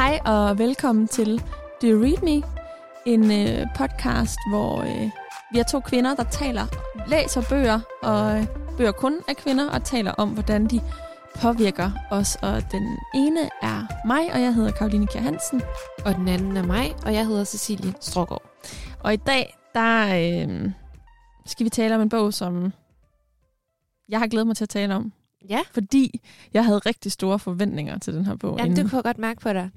Hej og velkommen til Do You Read Me? En øh, podcast, hvor øh, vi er to kvinder, der taler, læser bøger, og øh, bøger kun af kvinder, og taler om, hvordan de påvirker os. Og den ene er mig, og jeg hedder Karoline Kjær Hansen. Og den anden er mig, og jeg hedder Cecilie Strågaard. Og i dag, der øh, skal vi tale om en bog, som jeg har glædet mig til at tale om. Ja. Fordi jeg havde rigtig store forventninger til den her bog. Jamen, inden. det kunne jeg godt mærke på dig.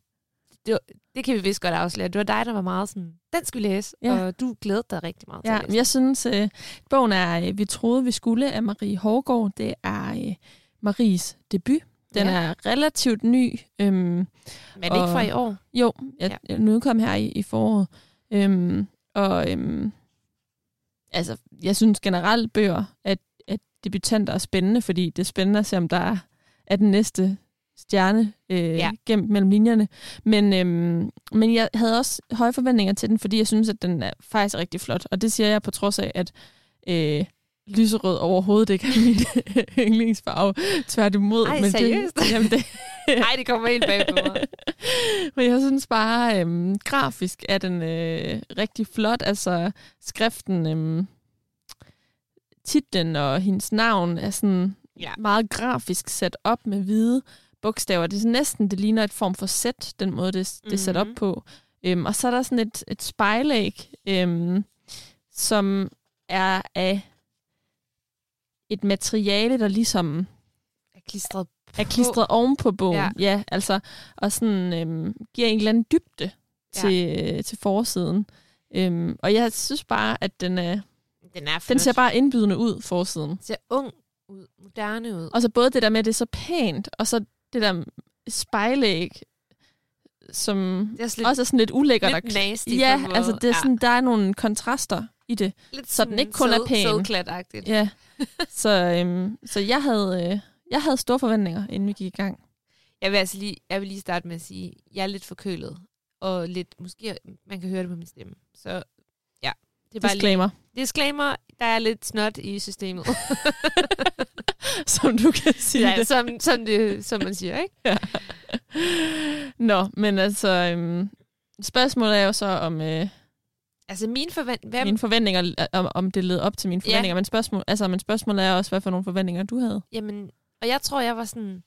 Det, var, det kan vi vist godt afsløre. Det var dig, der var meget sådan, den skal vi læse, Ja. og du glædede dig rigtig meget til Ja, at men læse. jeg synes, øh, bogen er øh, Vi troede, vi skulle af Marie Hårgaard. Det er øh, Maries debut. Den Ja. er relativt ny. Øhm, Men ikke og- fra i år. jo, jeg, ja. den udkom her i, i foråret. Øhm, og øhm, altså, jeg synes generelt bøger, at, at debutanter er spændende, fordi det er spændende at se, om der er, er den næste stjerne øh, Ja. gemt mellem linjerne. Men, øhm, men jeg havde også høje forventninger til den, fordi jeg synes, at den er faktisk rigtig flot. Og det siger jeg på trods af, at øh, lyserød overhovedet ikke er min yndlingsfarve. Tværtimod. Ej, men seriøst? Det, jamen det, Nej, det kommer helt bag på mig. men jeg synes bare, øhm, grafisk er den øh, rigtig flot. Altså skriften, øhm, titlen og hendes navn er sådan Ja. meget grafisk sat op med hvide bogstaver. Det er næsten, det ligner et form for sæt, den måde, det, det er sat op Mhm. på. Øhm, og så er der sådan et, et spejlæg, øhm, som er af et materiale, der ligesom er klistret er klistret oven på bogen. Ja. Ja, altså, og sådan øhm, giver en eller anden dybde til, ja. til forsiden. Øhm, og jeg synes bare, at den, er, Den er flot. den ser bare indbydende ud, forsiden. ser ung ud, moderne ud. Og så både det der med, at det er så pænt, og så det der spejlæg, som det er også lidt, også er sådan lidt ulækkert. lidt nasty Ja, altså det er sådan, der er nogle kontraster i det. lidt så den ikke kun er sød- pæn. Sødklat-agtigt. Ja. så, øhm, så jeg havde, øh, jeg havde store forventninger, inden vi gik i gang. Jeg vil, altså lige, jeg vil lige starte med at sige, at jeg er lidt forkølet. Og lidt, måske man kan høre det på min stemme. Så ja, det er bare lige, Disclaimer, disclaimer, der er lidt snot i systemet. som du kan sige ja, det. som, som, det, som man siger, ikke? Nå, men altså, øhm, spørgsmålet er jo så, om øh, Altså mine forvent... Hvem? mine forventninger, om, om det led op til mine Ja. forventninger. Men, spørgsmål, altså, men spørgsmålet er også, hvad for nogle forventninger du havde. Jamen, og jeg tror, jeg var sådan...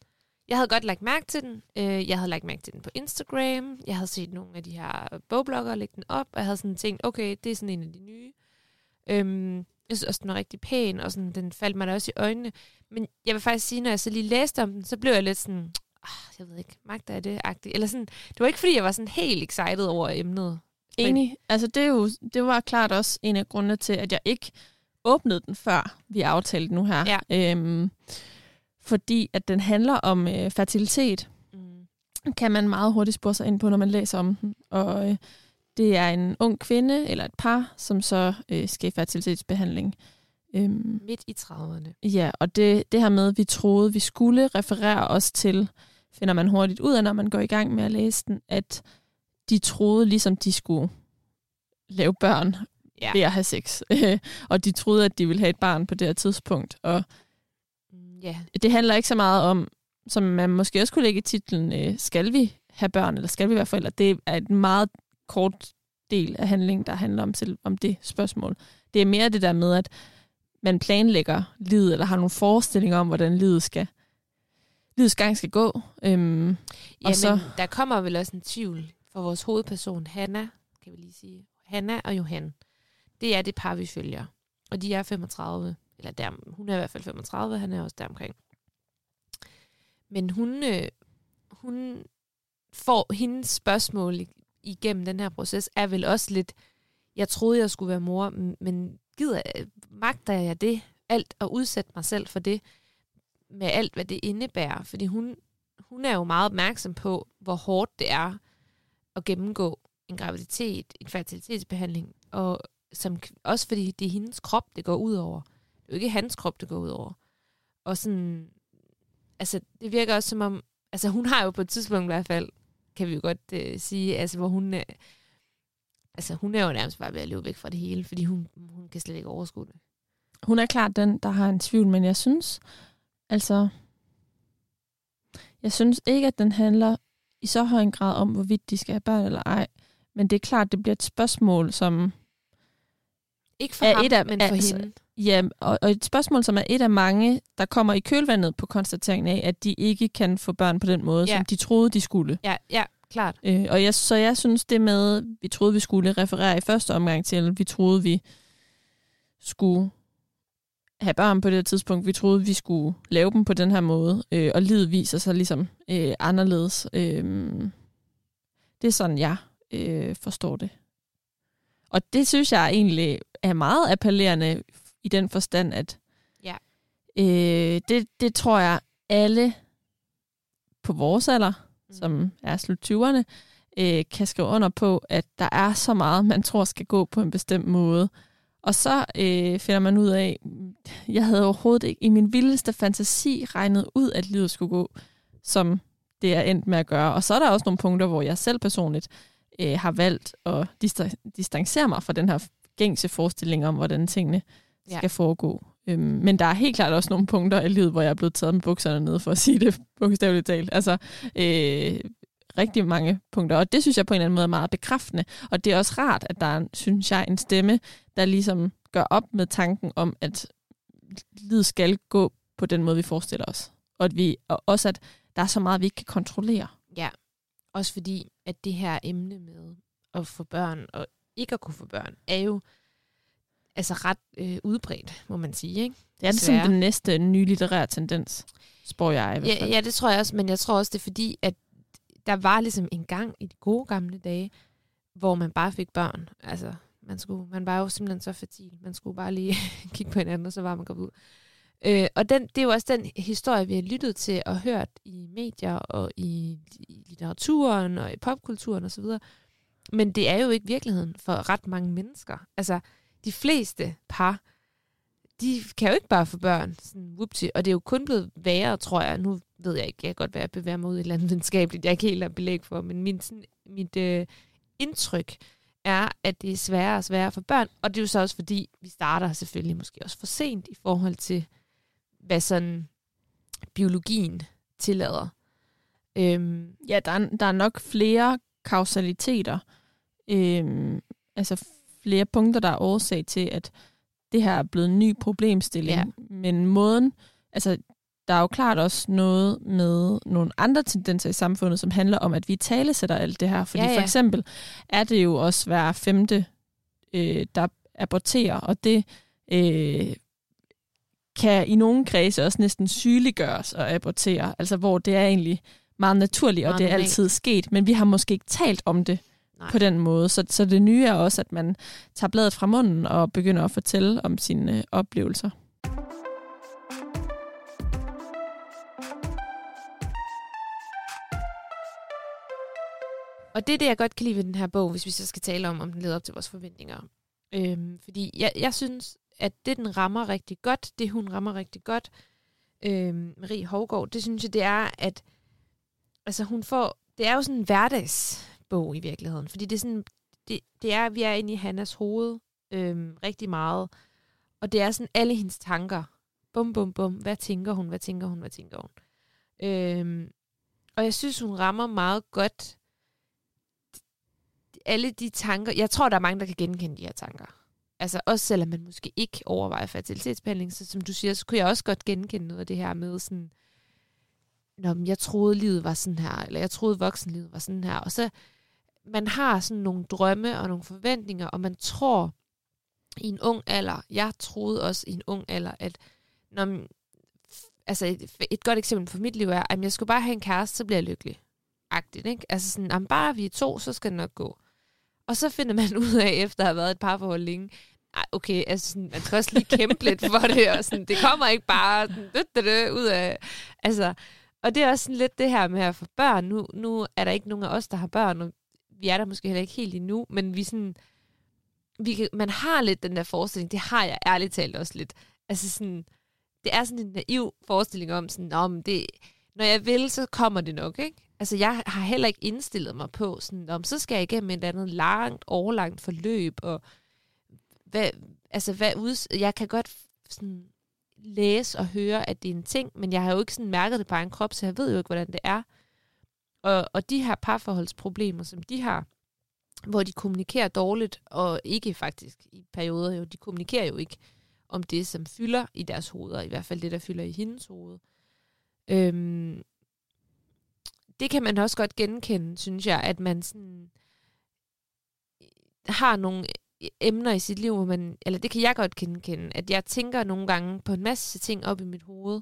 Jeg havde godt lagt mærke til den. Øh, jeg havde lagt mærke til den på Instagram. Jeg havde set nogle af de her bogbloggere lægge den op, og jeg havde sådan tænkt, okay, det er sådan en af de nye. Øhm, jeg synes også, den var rigtig pæn, og sådan, den faldt mig da også i øjnene. Men jeg vil faktisk sige, når jeg så lige læste om den, så blev jeg lidt sådan, ah, jeg ved ikke, magter jeg det? -agtig. Eller sådan, det var ikke, fordi jeg var sådan helt excited over emnet. Enig. Altså, det, er jo, det var klart også en af grundene til, at jeg ikke åbnede den, før vi aftalte nu her. Ja. Øhm, fordi at den handler om øh, fertilitet, Mm. kan man meget hurtigt spore sig ind på, når man læser om den. Og øh, det er en ung kvinde eller et par, som så øh, skal i fertilitetsbehandling. Øhm, Midt i 30'erne. Ja, og det, det her med, at vi troede, vi skulle referere os til, finder man hurtigt ud af, når man går i gang med at læse den, at de troede ligesom, de skulle lave børn Ja. ved at have sex. og de troede, at de ville have et barn på det her tidspunkt. Og Ja, det handler ikke så meget om, som man måske også kunne lægge i titlen, øh, skal vi have børn, eller skal vi være forældre? Det er en meget kort del af handlingen, der handler om, til, om det spørgsmål. Det er mere det der med, at man planlægger livet, eller har nogle forestillinger om, hvordan livet skal livets gang skal gå. Øhm, Ja, så- men der kommer vel også en tvivl for vores hovedperson, Hanna, kan vi lige sige. Hanna og Johan. Det er det par, vi følger. Og de er 35. Eller der, hun er i hvert fald 35, han er også deromkring. Men hun, øh, hun får hendes spørgsmål igennem den her proces, er vel også lidt, jeg troede, jeg skulle være mor, men gider, jeg- magter jeg det? Alt at udsætte mig selv for det, med alt, hvad det indebærer. Fordi hun, hun er jo meget opmærksom på, hvor hårdt det er at gennemgå en graviditet, en fertilitetsbehandling, og som, også fordi det er hendes krop, det går ud over. Det er jo ikke hans krop, det går ud over. Og sådan, altså, det virker også som om, altså hun har jo på et tidspunkt i hvert fald, kan vi jo godt øh, sige, altså hvor hun, øh, altså hun er jo nærmest bare ved at løbe væk fra det hele, fordi hun, hun kan slet ikke overskue det. Hun er klart den, der har en tvivl, men jeg synes, altså, jeg synes ikke, at den handler i så høj en grad om, hvorvidt de skal have børn eller ej. Men det er klart, det bliver et spørgsmål, som Ikke for ham, et af- men for altså- hende. Ja, og, og et spørgsmål, som er et af mange, der kommer i kølvandet på konstateringen af, at de ikke kan få børn på den måde, Ja. som de troede, de skulle. Ja, ja, klart. Øh, og jeg, så jeg synes, det med, vi troede, vi skulle referere i første omgang til, vi troede, vi skulle have børn på det her tidspunkt, vi troede, vi skulle lave dem på den her måde, øh, og livet viser sig ligesom øh, anderledes. Øh, det er sådan, jeg øh, forstår det. Og det synes jeg egentlig er meget appellerende i den forstand, at Ja. øh, det, det tror jeg alle på vores alder, Mm. som er slut 20'erne, øh, kan skrive under på, at der er så meget, man tror skal gå på en bestemt måde. Og så øh, finder man ud af, jeg havde overhovedet ikke i min vildeste fantasi regnet ud, at livet skulle gå, som det er endt med at gøre. Og så er der også nogle punkter, hvor jeg selv personligt øh, har valgt at dista- distancere mig fra den her gængse forestilling om, hvordan tingene Ja. skal foregå. Øhm, men der er helt klart også nogle punkter i livet, hvor jeg er blevet taget med bukserne ned, for at sige det bogstaveligt talt. Altså, øh, rigtig mange punkter. Og det synes jeg på en eller anden måde er meget bekræftende. Og det er også rart, at der er, synes jeg, en stemme, der ligesom gør op med tanken om, at livet skal gå på den måde, vi forestiller os. Og, at vi, og også, at der er så meget, vi ikke kan kontrollere. Ja, også fordi, at det her emne med at få børn og ikke at kunne få børn, er jo altså ret øh, udbredt, må man sige. Ikke? Det er det Desværre. sådan den næste nye litterære tendens, spår jeg i hvert Ja, fald. ja, det tror jeg også, men jeg tror også, det er fordi, at der var ligesom en gang i de gode gamle dage, hvor man bare fik børn. Altså, man, skulle, man var jo simpelthen så fertil. Man skulle bare lige kigge på hinanden, og så var man gravid. Øh, og den, det er jo også den historie, vi har lyttet til og hørt i medier og i, i litteraturen og i popkulturen osv. Men det er jo ikke virkeligheden for ret mange mennesker. Altså, de fleste par, de kan jo ikke bare få børn, sådan whoopty, og det er jo kun blevet værre, tror jeg. Nu ved jeg ikke, jeg kan godt være at bevæge mig ud i et eller andet videnskabeligt, jeg ikke helt har belæg for, men min, sådan, mit øh, indtryk er, at det er sværere og sværere for børn, og det er jo så også fordi, vi starter selvfølgelig måske også for sent i forhold til, hvad sådan biologien tillader. Øhm, Ja, der er, der er nok flere kausaliteter, øhm, altså flere punkter, der er årsag til, at det her er blevet en ny problemstilling. Ja. Men måden, altså der er jo klart også noget med nogle andre tendenser i samfundet, som handler om, at vi talesætter alt det her. Fordi Ja, ja, for eksempel er det jo også hver femte, øh, der aborterer, og det øh, kan i nogle kredse også næsten sygeliggøres at abortere, altså hvor det er egentlig meget naturligt, og Meget det er normalt. altid sket, men vi har måske ikke talt om det Nej. på den måde. Så, så det nye er også, at man tager bladet fra munden og begynder at fortælle om sine øh, oplevelser. Og det er det, jeg godt kan lide ved den her bog, hvis vi så skal tale om, om den leder op til vores forventninger. Øhm, fordi jeg, jeg synes, at det, den rammer rigtig godt, det hun rammer rigtig godt, øhm, Marie Hovgaard, det synes jeg, det er, at altså, hun får, det er jo sådan en bog i virkeligheden, fordi det er sådan, det, det er, vi er inde i Hannas hoved øhm, rigtig meget, og det er sådan alle hendes tanker. Bum, bum, bum. Hvad tænker hun? Hvad tænker hun? Hvad tænker hun? Øhm, og jeg synes, hun rammer meget godt alle de tanker. Jeg tror, der er mange, der kan genkende de her tanker. Altså også selvom man måske ikke overvejer fertilitetsbehandling, så som du siger, så kunne jeg også godt genkende noget af det her med sådan, Nå, men jeg troede, livet var sådan her, eller jeg troede, voksenlivet var sådan her. Og så, man har sådan nogle drømme og nogle forventninger, og man tror i en ung alder, jeg troede også i en ung alder, at når, man- altså et, et godt eksempel for mit liv er, at jeg skulle bare have en kæreste, så bliver jeg lykkelig. Agtigt, ikke? Altså sådan, om bare vi er to, så skal det nok gå. Og så finder man ud af, efter at have været et parforhold længe, ej, okay, altså sådan, man skal også lige kæmpe lidt for det, og sådan, det kommer ikke bare sådan, ud af, altså, og det er også sådan lidt det her med at få børn. Nu, nu er der ikke nogen af os, der har børn, og vi er der måske heller ikke helt endnu, men vi sådan, vi kan, man har lidt den der forestilling, det har jeg ærligt talt også lidt. Altså sådan, det er sådan en naiv forestilling om, sådan, om det, når jeg vil, så kommer det nok, ikke? Altså, jeg har heller ikke indstillet mig på, sådan, om så skal jeg igennem et andet langt, overlangt forløb, og hvad, altså, hvad ud, jeg kan godt sådan, læse og høre, at det er en ting, men jeg har jo ikke sådan mærket det på en krop, så jeg ved jo ikke, hvordan det er. Og, og de her parforholdsproblemer, som de har, hvor de kommunikerer dårligt, og ikke faktisk i perioder jo, de kommunikerer jo ikke om det, som fylder i deres hoveder, i hvert fald det, der fylder i hendes hoved. Øhm, det kan man også godt genkende, synes jeg, at man sådan øh, har nogle øh, emner i sit liv, hvor man, eller det kan jeg godt genkende, at jeg tænker nogle gange på en masse ting op i mit hoved,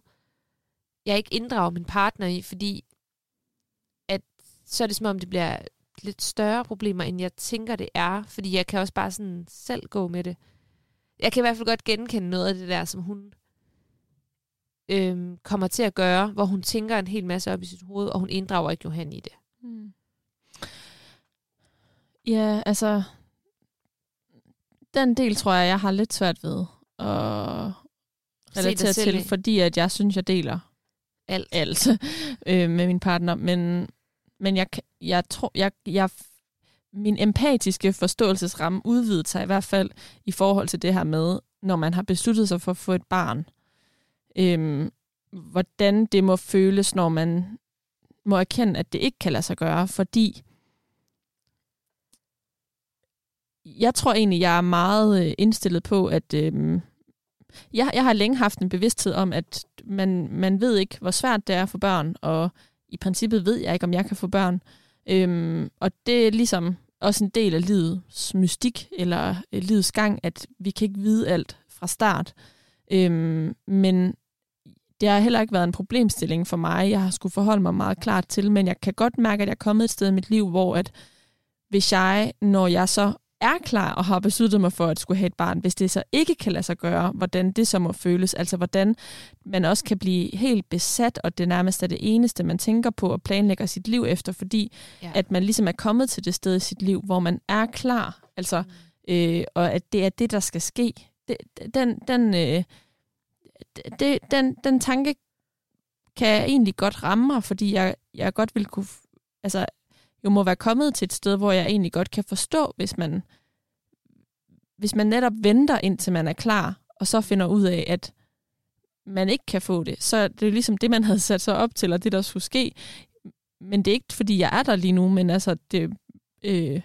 jeg ikke inddrager min partner i, fordi så er det som om, det bliver lidt større problemer, end jeg tænker, det er. Fordi jeg kan også bare sådan selv gå med det. Jeg kan i hvert fald godt genkende noget af det der, som hun øhm, kommer til at gøre, hvor hun tænker en hel masse op i sit hoved, og hun inddrager ikke Johan i det. Mm. Ja, altså, den del tror jeg, jeg har lidt svært ved at relatere til, fordi at jeg synes, jeg deler alt, alt øh, med min partner. Men, men jeg, jeg tror, jeg, jeg, min empatiske forståelsesramme udvidede sig i hvert fald i forhold til det her med, når man har besluttet sig for at få et barn. Øhm, hvordan det må føles, når man må erkende, at det ikke kan lade sig gøre, fordi jeg tror egentlig, jeg er meget øh, indstillet på, at øhm, jeg, jeg har længe haft en bevidsthed om, at man, man ved ikke, hvor svært det er for børn, og i princippet ved jeg ikke, om jeg kan få børn. Øhm, og det er ligesom også en del af livets mystik, eller øh, livets gang, at vi kan ikke vide alt fra start. Øhm, men det har heller ikke været en problemstilling for mig. Jeg har skulle forholde mig meget klart til, men jeg kan godt mærke, at jeg er kommet et sted i mit liv, hvor at hvis jeg, når jeg så er klar og har besluttet mig for at skulle have et barn, hvis det så ikke kan lade sig gøre, hvordan det så må føles, altså hvordan man også kan blive helt besat, og det nærmest er det eneste, man tænker på og planlægger sit liv efter, fordi ja. at man ligesom er kommet til det sted i sit liv, hvor man er klar, altså, mm. øh, og at det er det, der skal ske. Det, den, den, øh, det, den, den tanke kan jeg egentlig godt ramme mig, fordi jeg, jeg godt vil kunne, altså jo må være kommet til et sted, hvor jeg egentlig godt kan forstå, hvis man, hvis man netop venter, indtil man er klar, og så finder ud af, at man ikke kan få det, så det er ligesom det, man havde sat sig op til, og det, der skulle ske. Men det er ikke, fordi jeg er der lige nu, men altså, det øh,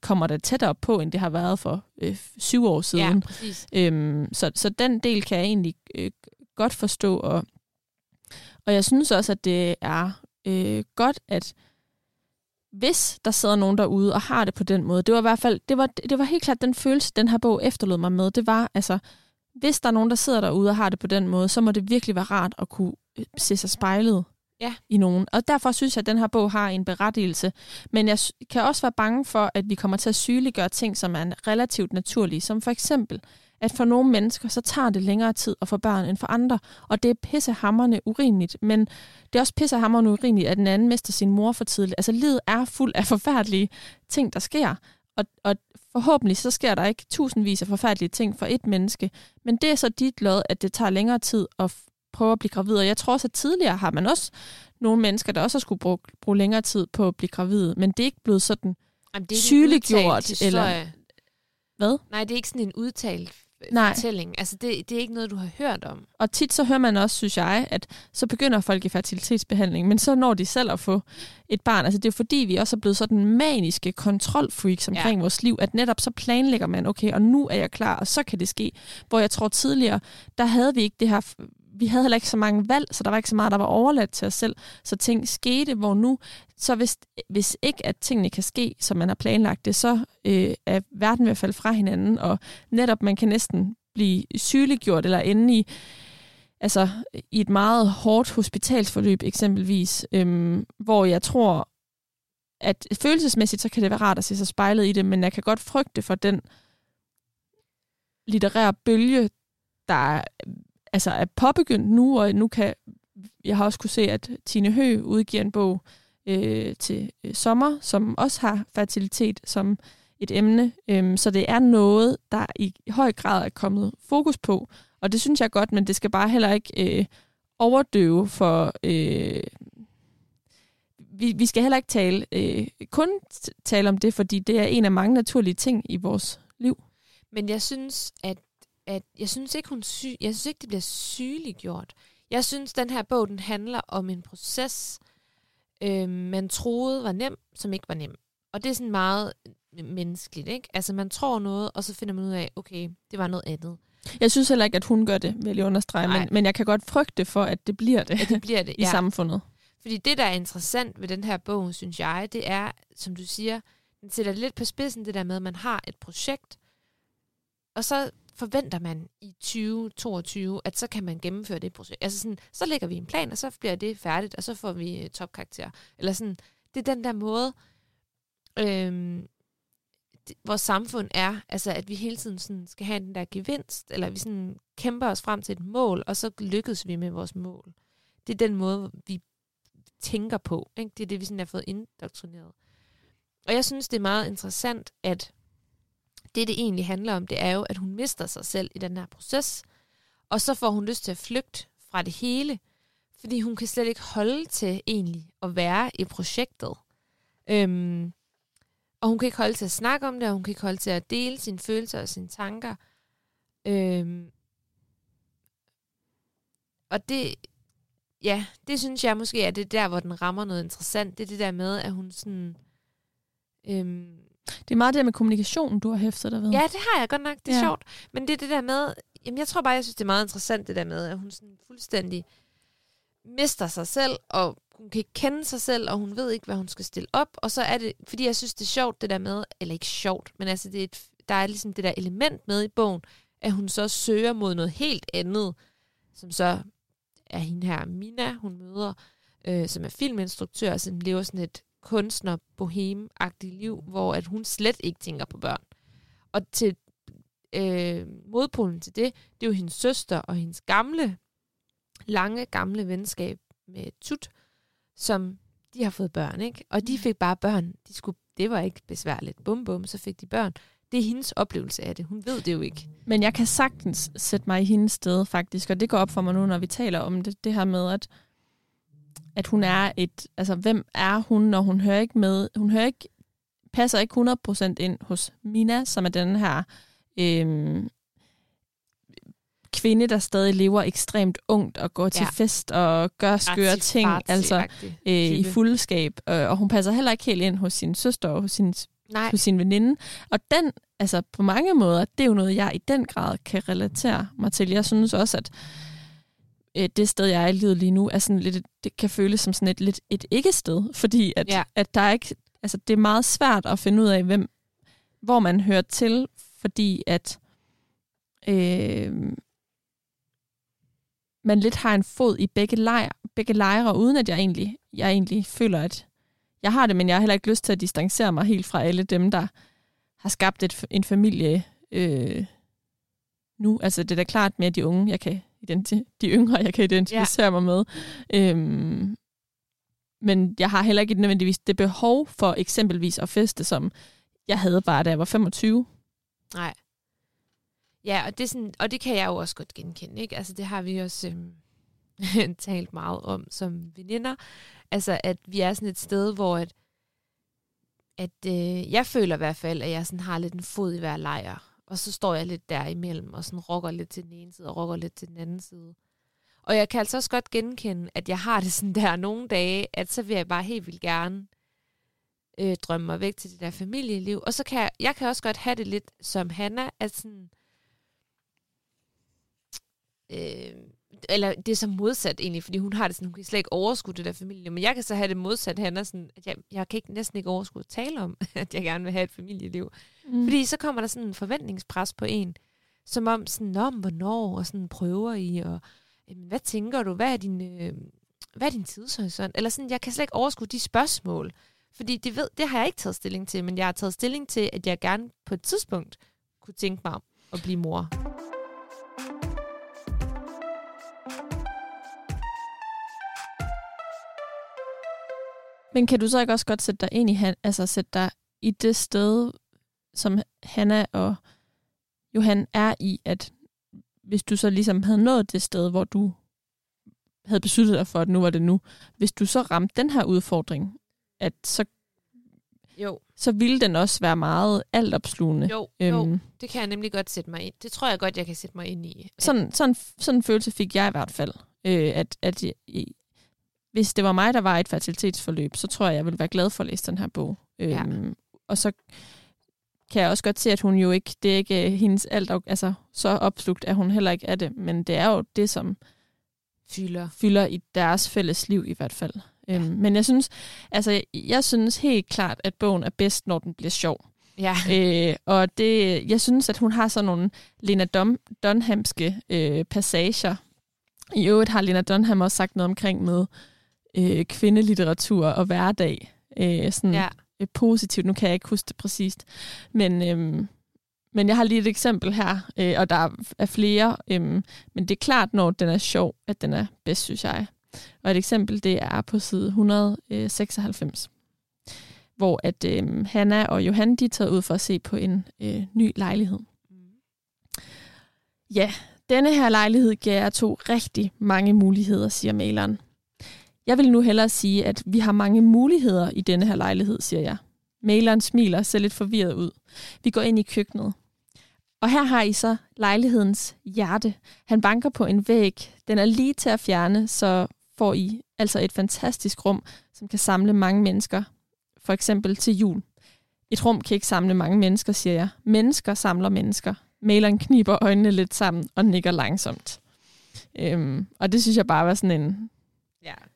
kommer der tættere på, end det har været for øh, syv år siden. Ja, øhm, så, så den del kan jeg egentlig øh, godt forstå, og, og jeg synes også, at det er øh, godt, at hvis der sidder nogen derude og har det på den måde, det var i hvert fald, det var, det var helt klart den følelse, den her bog efterlod mig med, det var, altså, hvis der er nogen, der sidder derude og har det på den måde, så må det virkelig være rart at kunne øh, se sig spejlet ja. i nogen. Og derfor synes jeg, at den her bog har en berettigelse. Men jeg kan også være bange for, at vi kommer til at sygeliggøre ting, som er relativt naturlige, som for eksempel, at for nogle mennesker, så tager det længere tid at få børn end for andre, og det er pissehammerne urimeligt, men det er også pissehammerne urimeligt, at den anden mister sin mor for tidligt. Altså, livet er fuld af forfærdelige ting, der sker, og, og forhåbentlig så sker der ikke tusindvis af forfærdelige ting for et menneske, men det er så dit lod, at det tager længere tid at prøve at blive gravid, og jeg tror også, at tidligere har man også nogle mennesker, der også har skulle bruge, bruge længere tid på at blive gravid, men det er ikke blevet sådan Jamen, det er sygeliggjort. Eller, hvad? Nej, det er ikke sådan en udtalt Nej. fortælling. Altså, det, det er ikke noget, du har hørt om. Og tit så hører man også, synes jeg, at så begynder folk i fertilitetsbehandling, men så når de selv at få et barn. Altså, det er fordi, vi også er blevet sådan maniske kontrolfreaks omkring ja. vores liv, at netop så planlægger man, okay, og nu er jeg klar, og så kan det ske. Hvor jeg tror tidligere, der havde vi ikke det her vi havde heller ikke så mange valg, så der var ikke så meget, der var overladt til os selv. Så ting skete, hvor nu, så hvis, hvis ikke at tingene kan ske, som man har planlagt det, så øh, er verden ved at falde fra hinanden, og netop man kan næsten blive sygeliggjort eller ende i, altså, i et meget hårdt hospitalsforløb eksempelvis, øhm, hvor jeg tror, at følelsesmæssigt, så kan det være rart at se sig spejlet i det, men jeg kan godt frygte for den litterære bølge, der altså er påbegyndt nu, og nu kan jeg har også kunne se, at Tine Hø udgiver en bog øh, til øh, sommer, som også har fertilitet som et emne. Øhm, så det er noget, der i høj grad er kommet fokus på, og det synes jeg godt, men det skal bare heller ikke øh, overdøve for... Øh, vi, vi skal heller ikke tale øh, kun tale om det, fordi det er en af mange naturlige ting i vores liv. Men jeg synes, at at jeg synes ikke, hun sy- jeg synes ikke, det bliver sygeliggjort. Jeg synes, den her bog, den handler om en proces, øh, man troede var nem, som ikke var nem. Og det er sådan meget menneskeligt, ikke? Altså man tror noget, og så finder man ud af, okay, det var noget andet. Jeg synes heller ikke, at hun gør det, vil jeg understrege, men, men jeg kan godt frygte for, at det bliver det, at det, bliver det i ja. samfundet. Fordi det, der er interessant ved den her bog, synes jeg, det er, som du siger, den sætter lidt på spidsen det der med, at man har et projekt, og så forventer man i 2022, at så kan man gennemføre det projekt. Altså sådan, så lægger vi en plan, og så bliver det færdigt, og så får vi øh, topkarakter. Eller sådan, det er den der måde, øhm, det, vores samfund er, altså at vi hele tiden sådan skal have den der gevinst, eller vi sådan kæmper os frem til et mål, og så lykkes vi med vores mål. Det er den måde, vi tænker på. Ikke? Det er det, vi sådan har fået indoktrineret. Og jeg synes, det er meget interessant, at det, det egentlig handler om, det er jo, at hun mister sig selv i den her proces, og så får hun lyst til at flygte fra det hele, fordi hun kan slet ikke holde til egentlig at være i projektet. Øhm, og hun kan ikke holde til at snakke om det, og hun kan ikke holde til at dele sine følelser og sine tanker. Øhm, og det, ja, det synes jeg måske er det der, hvor den rammer noget interessant. Det er det der med, at hun sådan... Øhm, det er meget det der med kommunikation, du har hæftet dig ved. Ja, det har jeg godt nok. Det er ja. sjovt. Men det er det der med... Jamen, jeg tror bare, jeg synes, det er meget interessant, det der med, at hun sådan fuldstændig mister sig selv, og hun kan ikke kende sig selv, og hun ved ikke, hvad hun skal stille op. Og så er det, fordi jeg synes, det er sjovt, det der med, eller ikke sjovt, men altså, det er et, der er ligesom det der element med i bogen, at hun så søger mod noget helt andet, som så er hende her, Mina, hun møder, øh, som er filminstruktør, som lever sådan et kunstner bohem liv, hvor at hun slet ikke tænker på børn. Og til øh, modpolen til det, det er jo hendes søster og hendes gamle, lange, gamle venskab med Tut, som de har fået børn, ikke? Og de mm. fik bare børn. De skulle, det var ikke besværligt. Bum, bum, så fik de børn. Det er hendes oplevelse af det. Hun ved det jo ikke. Men jeg kan sagtens sætte mig i hendes sted, faktisk. Og det går op for mig nu, når vi taler om det. Det her med, at, at hun er et... Altså, hvem er hun, når hun hører ikke med... Hun hører ikke, passer ikke 100% ind hos Mina, som er den her... Øhm, kvinde, der stadig lever ekstremt ungt og går til ja. fest og gør skøre ting, altså øh, i fuldskab. Øh, og hun passer heller ikke helt ind hos sin søster og hos sin, Nej. hos sin veninde. Og den, altså på mange måder, det er jo noget, jeg i den grad kan relatere mig til. Jeg synes også, at øh, det sted, jeg er i livet lige nu, er sådan lidt, det kan føles som sådan et, lidt et ikke-sted, fordi at, ja. at der er ikke, altså det er meget svært at finde ud af, hvem, hvor man hører til, fordi at øh, man lidt har en fod i begge, lejre, begge lejre, uden at jeg egentlig, jeg egentlig føler, at jeg har det, men jeg har heller ikke lyst til at distancere mig helt fra alle dem, der har skabt et, en familie øh, nu. Altså det er da klart mere de unge, jeg kan de yngre, jeg kan identificere ja. mig med. Øhm, men jeg har heller ikke nødvendigvis det behov for eksempelvis at feste, som jeg havde bare, da jeg var 25. Nej. Ja, og det, sådan, og det kan jeg jo også godt genkende. Ikke? Altså, det har vi også øh, talt meget om som veninder. Altså, at vi er sådan et sted, hvor at, at øh, jeg føler i hvert fald, at jeg sådan har lidt en fod i hver lejr. Og så står jeg lidt der imellem, og sådan rokker lidt til den ene side, og rokker lidt til den anden side. Og jeg kan altså også godt genkende, at jeg har det sådan der nogle dage, at så vil jeg bare helt vildt gerne øh, drømme mig væk til det der familieliv. Og så kan jeg, jeg kan også godt have det lidt som Hanna, at sådan, Øh, eller det er så modsat egentlig, fordi hun har det sådan, hun kan slet ikke overskue det der familie. Men jeg kan så have det modsat, han er sådan, at jeg, jeg kan ikke, næsten ikke overskue at tale om, at jeg gerne vil have et familieliv. Mm. Fordi så kommer der sådan en forventningspres på en, som om sådan, om hvornår, og sådan prøver I, og hvad tænker du, hvad er din, øh, hvad er din tidshorisont? Eller sådan, jeg kan slet ikke overskue de spørgsmål. Fordi det, ved, det har jeg ikke taget stilling til, men jeg har taget stilling til, at jeg gerne på et tidspunkt kunne tænke mig om at blive mor. Men kan du så ikke også godt sætte dig ind i, altså sætte dig i det sted, som Hanna og Johan er i, at hvis du så ligesom havde nået det sted, hvor du havde besluttet dig for, at nu var det nu, hvis du så ramte den her udfordring, at så, jo. så ville den også være meget altopslugende. Jo, øhm, jo, det kan jeg nemlig godt sætte mig ind. Det tror jeg godt, jeg kan sætte mig ind i. Sådan, sådan, sådan en følelse fik jeg i hvert fald, øh, at, at hvis det var mig, der var i et fertilitetsforløb, så tror jeg, jeg ville være glad for at læse den her bog. Ja. Øhm, og så kan jeg også godt se, at hun jo ikke, det er ikke øh, hendes alt, altså så opslugt er hun heller ikke af det, men det er jo det, som Fylder. fylder i deres fælles liv i hvert fald. Ja. Øhm, men jeg synes, altså, jeg synes helt klart, at bogen er bedst, når den bliver sjov. Ja. Øh, og det, jeg synes, at hun har sådan nogle Lena Dun Dunhamske øh, passager. I øvrigt har Lena Dunham også sagt noget omkring med øh, kvindelitteratur og hverdag. Øh, sådan ja. øh, positivt. Nu kan jeg ikke huske det præcist. Men, øh, men jeg har lige et eksempel her, øh, og der er flere. Øh, men det er klart, når den er sjov, at den er bedst, synes jeg. Og et eksempel, det er på side 196 hvor at øh, Hanna og Johan de er taget ud for at se på en øh, ny lejlighed. Ja, denne her lejlighed giver jer to rigtig mange muligheder, siger maleren. Jeg vil nu hellere sige, at vi har mange muligheder i denne her lejlighed, siger jeg. Maleren smiler og ser lidt forvirret ud. Vi går ind i køkkenet. Og her har I så lejlighedens hjerte. Han banker på en væg. Den er lige til at fjerne, så får I altså et fantastisk rum, som kan samle mange mennesker for eksempel til jul. Et rum kan ikke samle mange mennesker, siger jeg. Mennesker samler mennesker. Maleren kniber øjnene lidt sammen og nikker langsomt. Øhm, og det synes jeg bare var sådan en...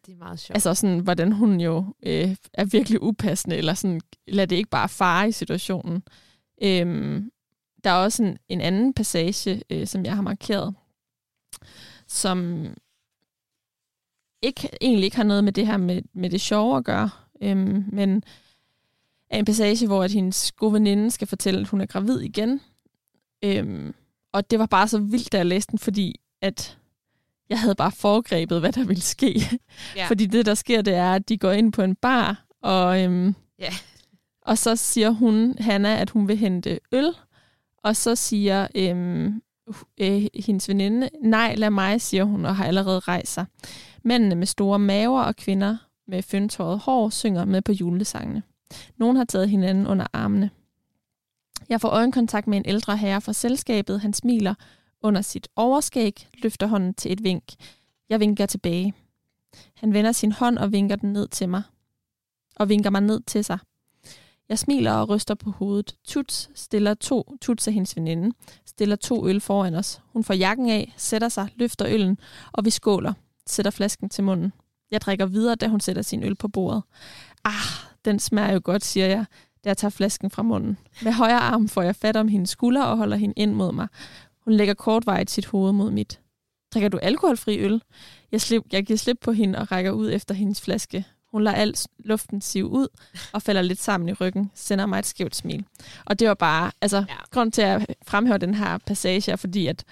Det er meget sjovt. Altså sådan, hvordan hun jo øh, er virkelig upassende, eller sådan, lad det ikke bare fare i situationen. Øhm, der er også en, en anden passage, øh, som jeg har markeret, som ikke, egentlig ikke har noget med det her med, med det sjove at gøre, øhm, men er en passage, hvor at hendes gode veninde skal fortælle, at hun er gravid igen. Øhm, og det var bare så vildt, da jeg læste den, fordi at jeg havde bare foregrebet, hvad der ville ske. Ja. Fordi det, der sker, det er, at de går ind på en bar, og, øhm, Ja. og så siger hun, Hanna, at hun vil hente øl. Og så siger øhm, øh, hendes veninde, nej, lad mig, siger hun, og har allerede rejst sig. Mændene med store maver og kvinder med fyndtåret hår synger med på julesangene. Nogen har taget hinanden under armene. Jeg får øjenkontakt med en ældre herre fra selskabet. Han smiler under sit overskæg, løfter hånden til et vink. Jeg vinker tilbage. Han vender sin hånd og vinker den ned til mig. Og vinker mig ned til sig. Jeg smiler og ryster på hovedet. Tuts stiller to, Tuts er hendes veninde, stiller to øl foran os. Hun får jakken af, sætter sig, løfter øllen, og vi skåler, sætter flasken til munden. Jeg drikker videre, da hun sætter sin øl på bordet. Ah, den smager jo godt, siger jeg, da jeg tager flasken fra munden. Med højre arm får jeg fat om hendes skulder og holder hende ind mod mig. Hun lægger kortvejt sit hoved mod mit. Drikker du alkoholfri øl? Jeg, slip, jeg giver slip på hende og rækker ud efter hendes flaske. Hun lader al luften sive ud og falder lidt sammen i ryggen, sender mig et skævt smil. Og det var bare, altså, Ja. grund til at fremhæve den her passage er, fordi at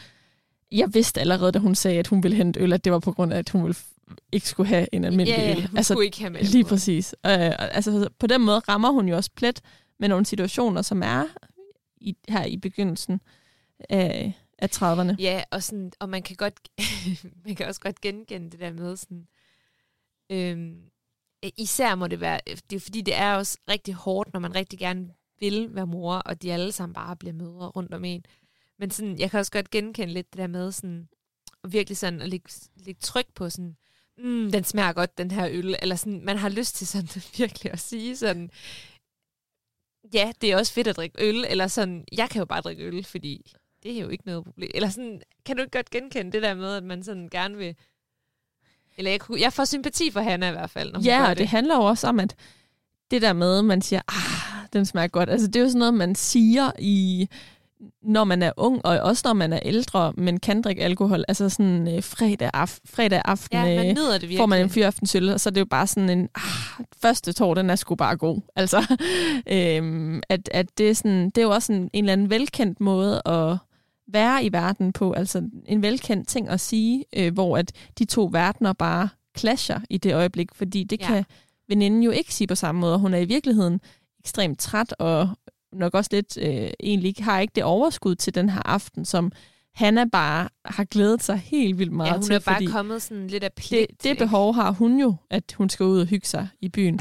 jeg vidste allerede, da hun sagde, at hun ville hente øl, at det var på grund af, at hun ville ikke skulle have en almindelig ja, øl. altså, skulle ikke have med. Lige præcis. Øh, altså, på den måde rammer hun jo også plet med nogle situationer, som er i, her i begyndelsen af, af 30'erne. Ja, og, sådan, og man kan godt man kan også godt genkende det der med sådan, øhm, især må det være, det er fordi det er også rigtig hårdt, når man rigtig gerne vil være mor, og de alle sammen bare bliver mødre rundt om en. Men sådan, jeg kan også godt genkende lidt det der med sådan, virkelig sådan at lægge, lægge tryk på sådan, mm, den smager godt, den her øl, eller sådan, man har lyst til sådan virkelig at sige sådan, ja, det er også fedt at drikke øl, eller sådan, jeg kan jo bare drikke øl, fordi det er jo ikke noget problem. Eller sådan, kan du ikke godt genkende det der med, at man sådan gerne vil... Eller jeg, jeg får sympati for Hanna i hvert fald, når hun Ja, og det handler jo også om, at det der med, man siger, ah, den smager godt. Altså, det er jo sådan noget, man siger i når man er ung, og også når man er ældre, men kan drikke alkohol. Altså sådan øh, fredag, af, fredag aften Ja, man øh, nyder det virkelig. får man en fyraftensøl, og så er det jo bare sådan en, ah, første tår, den er sgu bare god. Altså, øhm, at, at det, er sådan, det er jo også en, en eller anden velkendt måde at være i verden på, altså en velkendt ting at sige, øh, hvor at de to verdener bare clasher i det øjeblik, fordi det Ja. kan veninden jo ikke sige på samme måde, og hun er i virkeligheden ekstremt træt, og nok også lidt øh, egentlig har ikke det overskud til den her aften, som Hanna bare har glædet sig helt vildt meget Ja, hun til, er bare kommet sådan lidt af det, pligt. det ikke? behov har hun jo, at hun skal ud og hygge sig i byen.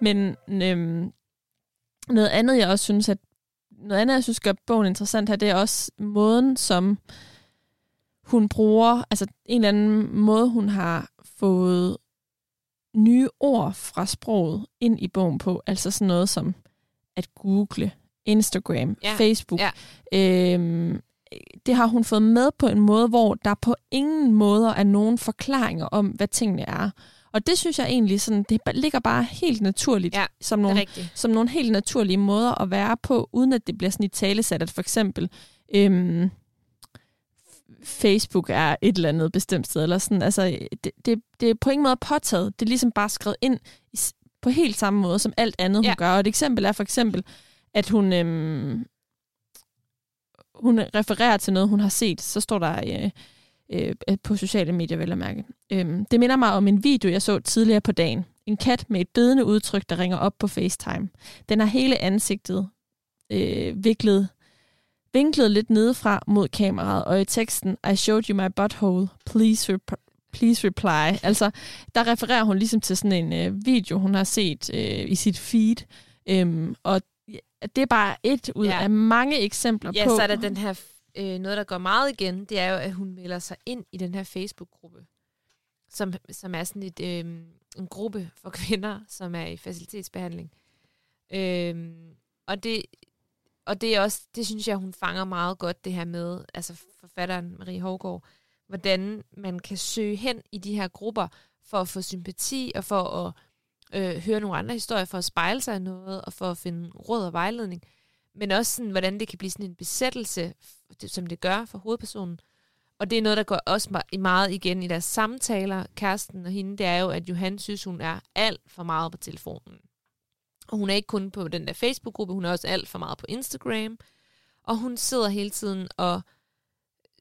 Men øhm, noget andet, jeg også synes, at noget andet, jeg synes gør bogen interessant her, det er også måden, som hun bruger, altså en eller anden måde, hun har fået nye ord fra sproget ind i bogen på, altså sådan noget som at google, Instagram, ja. Facebook. Ja. Øhm, det har hun fået med på en måde, hvor der på ingen måde er nogen forklaringer om, hvad tingene er. Og det synes jeg egentlig, sådan, det ligger bare helt naturligt, ja, som, nogle, som nogle helt naturlige måder at være på, uden at det bliver sådan i talesat, at for eksempel øhm, Facebook er et eller andet bestemt sted, eller sådan, altså, det, det, det er på ingen måde påtaget, det er ligesom bare skrevet ind i, på helt samme måde, som alt andet, ja. hun gør. Og et eksempel er for eksempel, at hun, øhm, hun refererer til noget, hun har set, så står der øh, øh, på sociale medier, vel at mærke. Øhm, det minder mig om en video, jeg så tidligere på dagen. En kat med et bedende udtryk, der ringer op på FaceTime. Den har hele ansigtet øh, viklet, vinklet lidt nedefra mod kameraet, og i teksten, I showed you my butthole, please, rep- please reply. Altså, der refererer hun ligesom til sådan en øh, video, hun har set øh, i sit feed, øhm, og det er bare et ud ja. af mange eksempler ja, på... Ja, så er der den her, øh, noget der går meget igen, det er jo, at hun melder sig ind i den her Facebook-gruppe, som, som er sådan et, øh, en gruppe for kvinder, som er i facilitetsbehandling. Øh, og det, og det er også, det synes jeg, hun fanger meget godt, det her med, altså forfatteren Marie Hågaard, hvordan man kan søge hen i de her grupper for at få sympati og for at øh, høre nogle andre historier, for at spejle sig i noget og for at finde råd og vejledning. Men også sådan, hvordan det kan blive sådan en besættelse, som det gør for hovedpersonen. Og det er noget, der går også meget igen i deres samtaler, kæresten og hende, det er jo, at Johan synes, hun er alt for meget på telefonen. Og hun er ikke kun på den der Facebook-gruppe, hun er også alt for meget på Instagram. Og hun sidder hele tiden og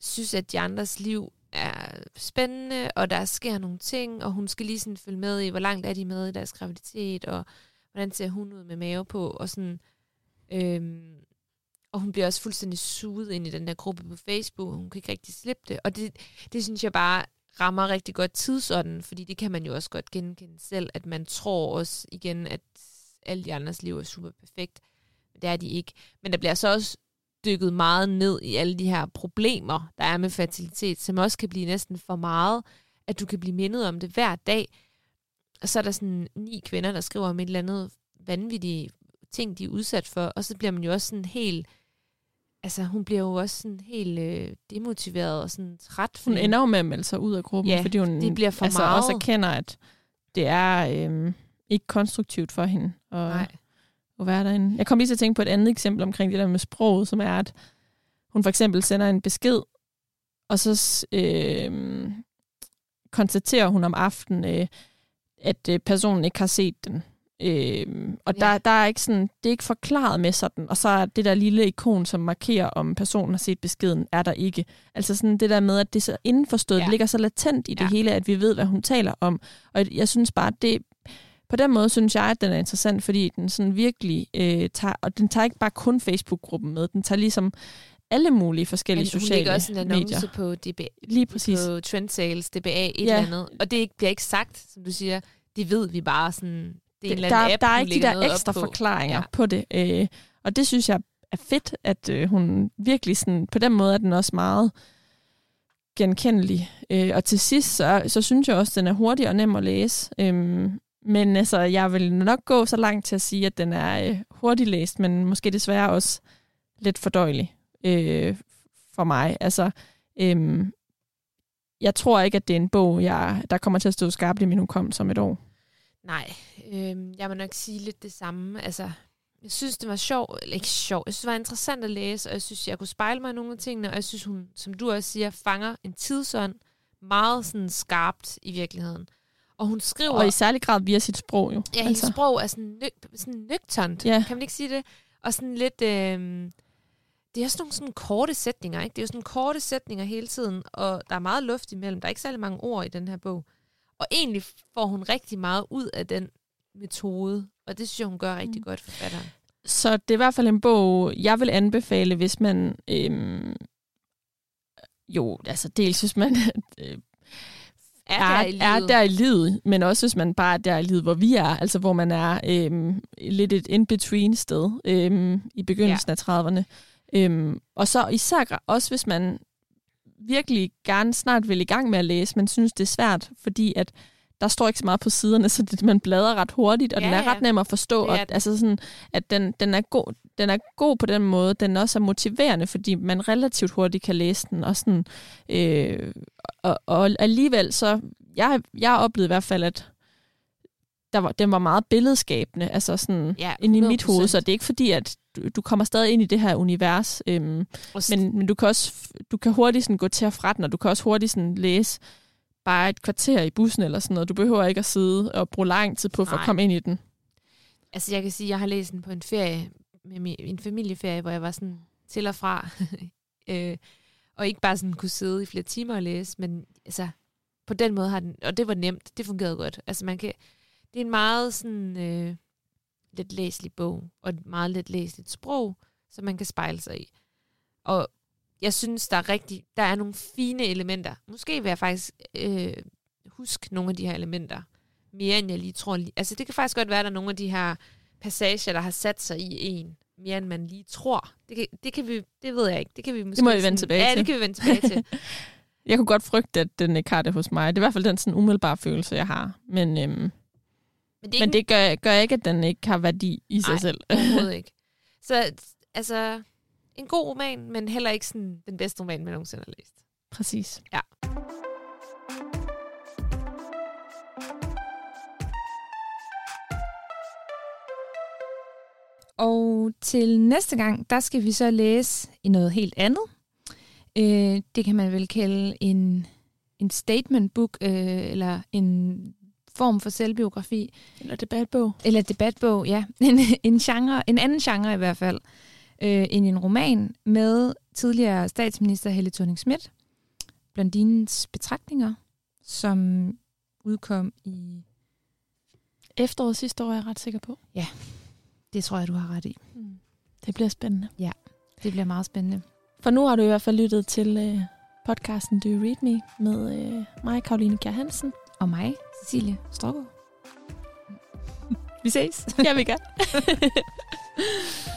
synes, at de andres liv er spændende, og der sker nogle ting, og hun skal lige sådan følge med i, hvor langt er de med i deres graviditet, og hvordan ser hun ud med mave på, og sådan... Øhm, og hun bliver også fuldstændig suget ind i den der gruppe på Facebook, hun kan ikke rigtig slippe det, og det, det synes jeg bare rammer rigtig godt tidsånden, fordi det kan man jo også godt genkende selv, at man tror også igen, at alle de andres liv er super perfekt. Men det er de ikke. Men der bliver så også dykket meget ned i alle de her problemer, der er med fertilitet, som også kan blive næsten for meget, at du kan blive mindet om det hver dag. Og så er der sådan ni kvinder, der skriver om et eller andet vanvittige ting, de er udsat for, og så bliver man jo også sådan helt, altså hun bliver jo også sådan helt øh, demotiveret og sådan træt. Hun ender jo med at melde sig ud af gruppen, ja, fordi hun det bliver for altså meget. også erkender, at det er øh, ikke konstruktivt for hende. Og, Nej at være derinde. Jeg kom lige til at tænke på et andet eksempel omkring det der med sproget, som er, at hun for eksempel sender en besked, og så øh, konstaterer hun om aftenen, øh, at øh, personen ikke har set den. Øh, og ja. der, der er ikke sådan, det er ikke forklaret med sådan, og så er det der lille ikon, som markerer, om personen har set beskeden, er der ikke. Altså sådan det der med, at det så indforstået, ja. ligger så latent i det ja. hele, at vi ved, hvad hun taler om. Og jeg synes bare, det, på den måde synes jeg, at den er interessant, fordi den sådan virkelig øh, tager, og den tager ikke bare kun Facebook-gruppen med, den tager ligesom alle mulige forskellige Men sociale medier. også en annonce medier. på, DBA, Lige præcis. på Trend Sales, DBA, et ja. eller andet. Og det bliver ikke sagt, som du siger, det ved vi bare sådan, det er en der, app, der er ikke de der ekstra på. forklaringer ja. på det. Øh, og det synes jeg er fedt, at øh, hun virkelig sådan, på den måde er den også meget genkendelig. Øh, og til sidst, så, så synes jeg også, at den er hurtig og nem at læse. Øh, men altså, jeg vil nok gå så langt til at sige, at den er øh, hurtigt læst, men måske desværre også lidt fordøjelig øh, for mig. Altså, øh, jeg tror ikke, at det er en bog, jeg, der kommer til at stå skarpt i min hukommelse om et år. Nej, øh, jeg må nok sige lidt det samme. Altså, jeg synes, det var sjov, eller ikke sjov, jeg synes, det var interessant at læse, og jeg synes, jeg kunne spejle mig i nogle af tingene, og jeg synes, hun, som du også siger, fanger en tidsånd meget sådan skarpt i virkeligheden. Og hun skriver... Og i særlig grad via sit sprog jo. Ja, hendes altså. sprog er sådan, nøg, sådan nøgternt. Ja. Kan man ikke sige det? Og sådan lidt... Øh, det er også nogle sådan korte sætninger, ikke? Det er jo sådan korte sætninger hele tiden, og der er meget luft imellem. Der er ikke særlig mange ord i den her bog. Og egentlig får hun rigtig meget ud af den metode, og det synes jeg, hun gør rigtig mm. godt, forfatteren. Så det er i hvert fald en bog, jeg vil anbefale, hvis man... Øhm, jo, altså dels hvis man øh, er, er, der i livet. er der i livet, men også hvis man bare er der i livet, hvor vi er, altså hvor man er øhm, lidt et in-between sted øhm, i begyndelsen ja. af 30'erne. Øhm, og så især også, hvis man virkelig gerne snart vil i gang med at læse, men synes, det er svært, fordi at der står ikke så meget på siderne, så det, man bladrer ret hurtigt, og ja, den er ja. ret nem at forstå. Og, altså sådan, at den, den, er god, den er god på den måde. Den også er motiverende, fordi man relativt hurtigt kan læse den. Og, sådan, øh, og, og alligevel så, jeg, jeg har oplevet i hvert fald, at der var, den var meget billedskabende, altså sådan ja, ind i mit hoved, så det er ikke fordi, at du, du kommer stadig ind i det her univers, øhm, men, men du kan også du kan hurtigt sådan gå til og fra den, og du kan også hurtigt sådan læse bare et kvarter i bussen eller sådan noget. Du behøver ikke at sidde og bruge lang tid på for Nej. at komme ind i den. Altså jeg kan sige, at jeg har læst den på en ferie, med min, en familieferie, hvor jeg var sådan til og fra, øh, og ikke bare sådan kunne sidde i flere timer og læse, men altså på den måde har den, og det var nemt, det fungerede godt. Altså man kan, det er en meget sådan øh, let læselig bog, og et meget let læseligt sprog, som man kan spejle sig i. Og jeg synes, der er rigtig, der er nogle fine elementer. Måske vil jeg faktisk øh, huske nogle af de her elementer, mere end jeg lige tror. Altså det kan faktisk godt være, at der er nogle af de her passager, der har sat sig i en, mere end man lige tror. Det kan, det kan vi, det ved jeg ikke. Det kan vi måske det må vi vende tilbage ja, til. det kan vi vende tilbage til. jeg kunne godt frygte, at den ikke har det hos mig. Det er i hvert fald den sådan umiddelbare følelse, jeg har. Men, øhm, men det, men det gør, gør ikke, at den ikke har værdi i sig Nej, selv. overhovedet ikke. Så altså, en god roman, men heller ikke sådan den bedste roman, man nogensinde har læst. Præcis. Ja. Og til næste gang, der skal vi så læse i noget helt andet. Øh, det kan man vel kalde en, en statement book, øh, eller en form for selvbiografi. Eller debatbog. Eller debatbog, ja. En, en, genre, en anden genre i hvert fald, øh, end en roman med tidligere statsminister Helle thorning Schmidt, Blondinens betragtninger, som udkom i... Efteråret sidste år, er jeg ret sikker på. Ja, det tror jeg, du har ret i. Mm. Det bliver spændende. Ja, det bliver meget spændende. For nu har du i hvert fald lyttet til øh, podcasten Do You Read Me med øh, mig, Karoline Kjær Hansen. Og mig, Cecilie Strogaard. Vi ses. Ja, vi gør.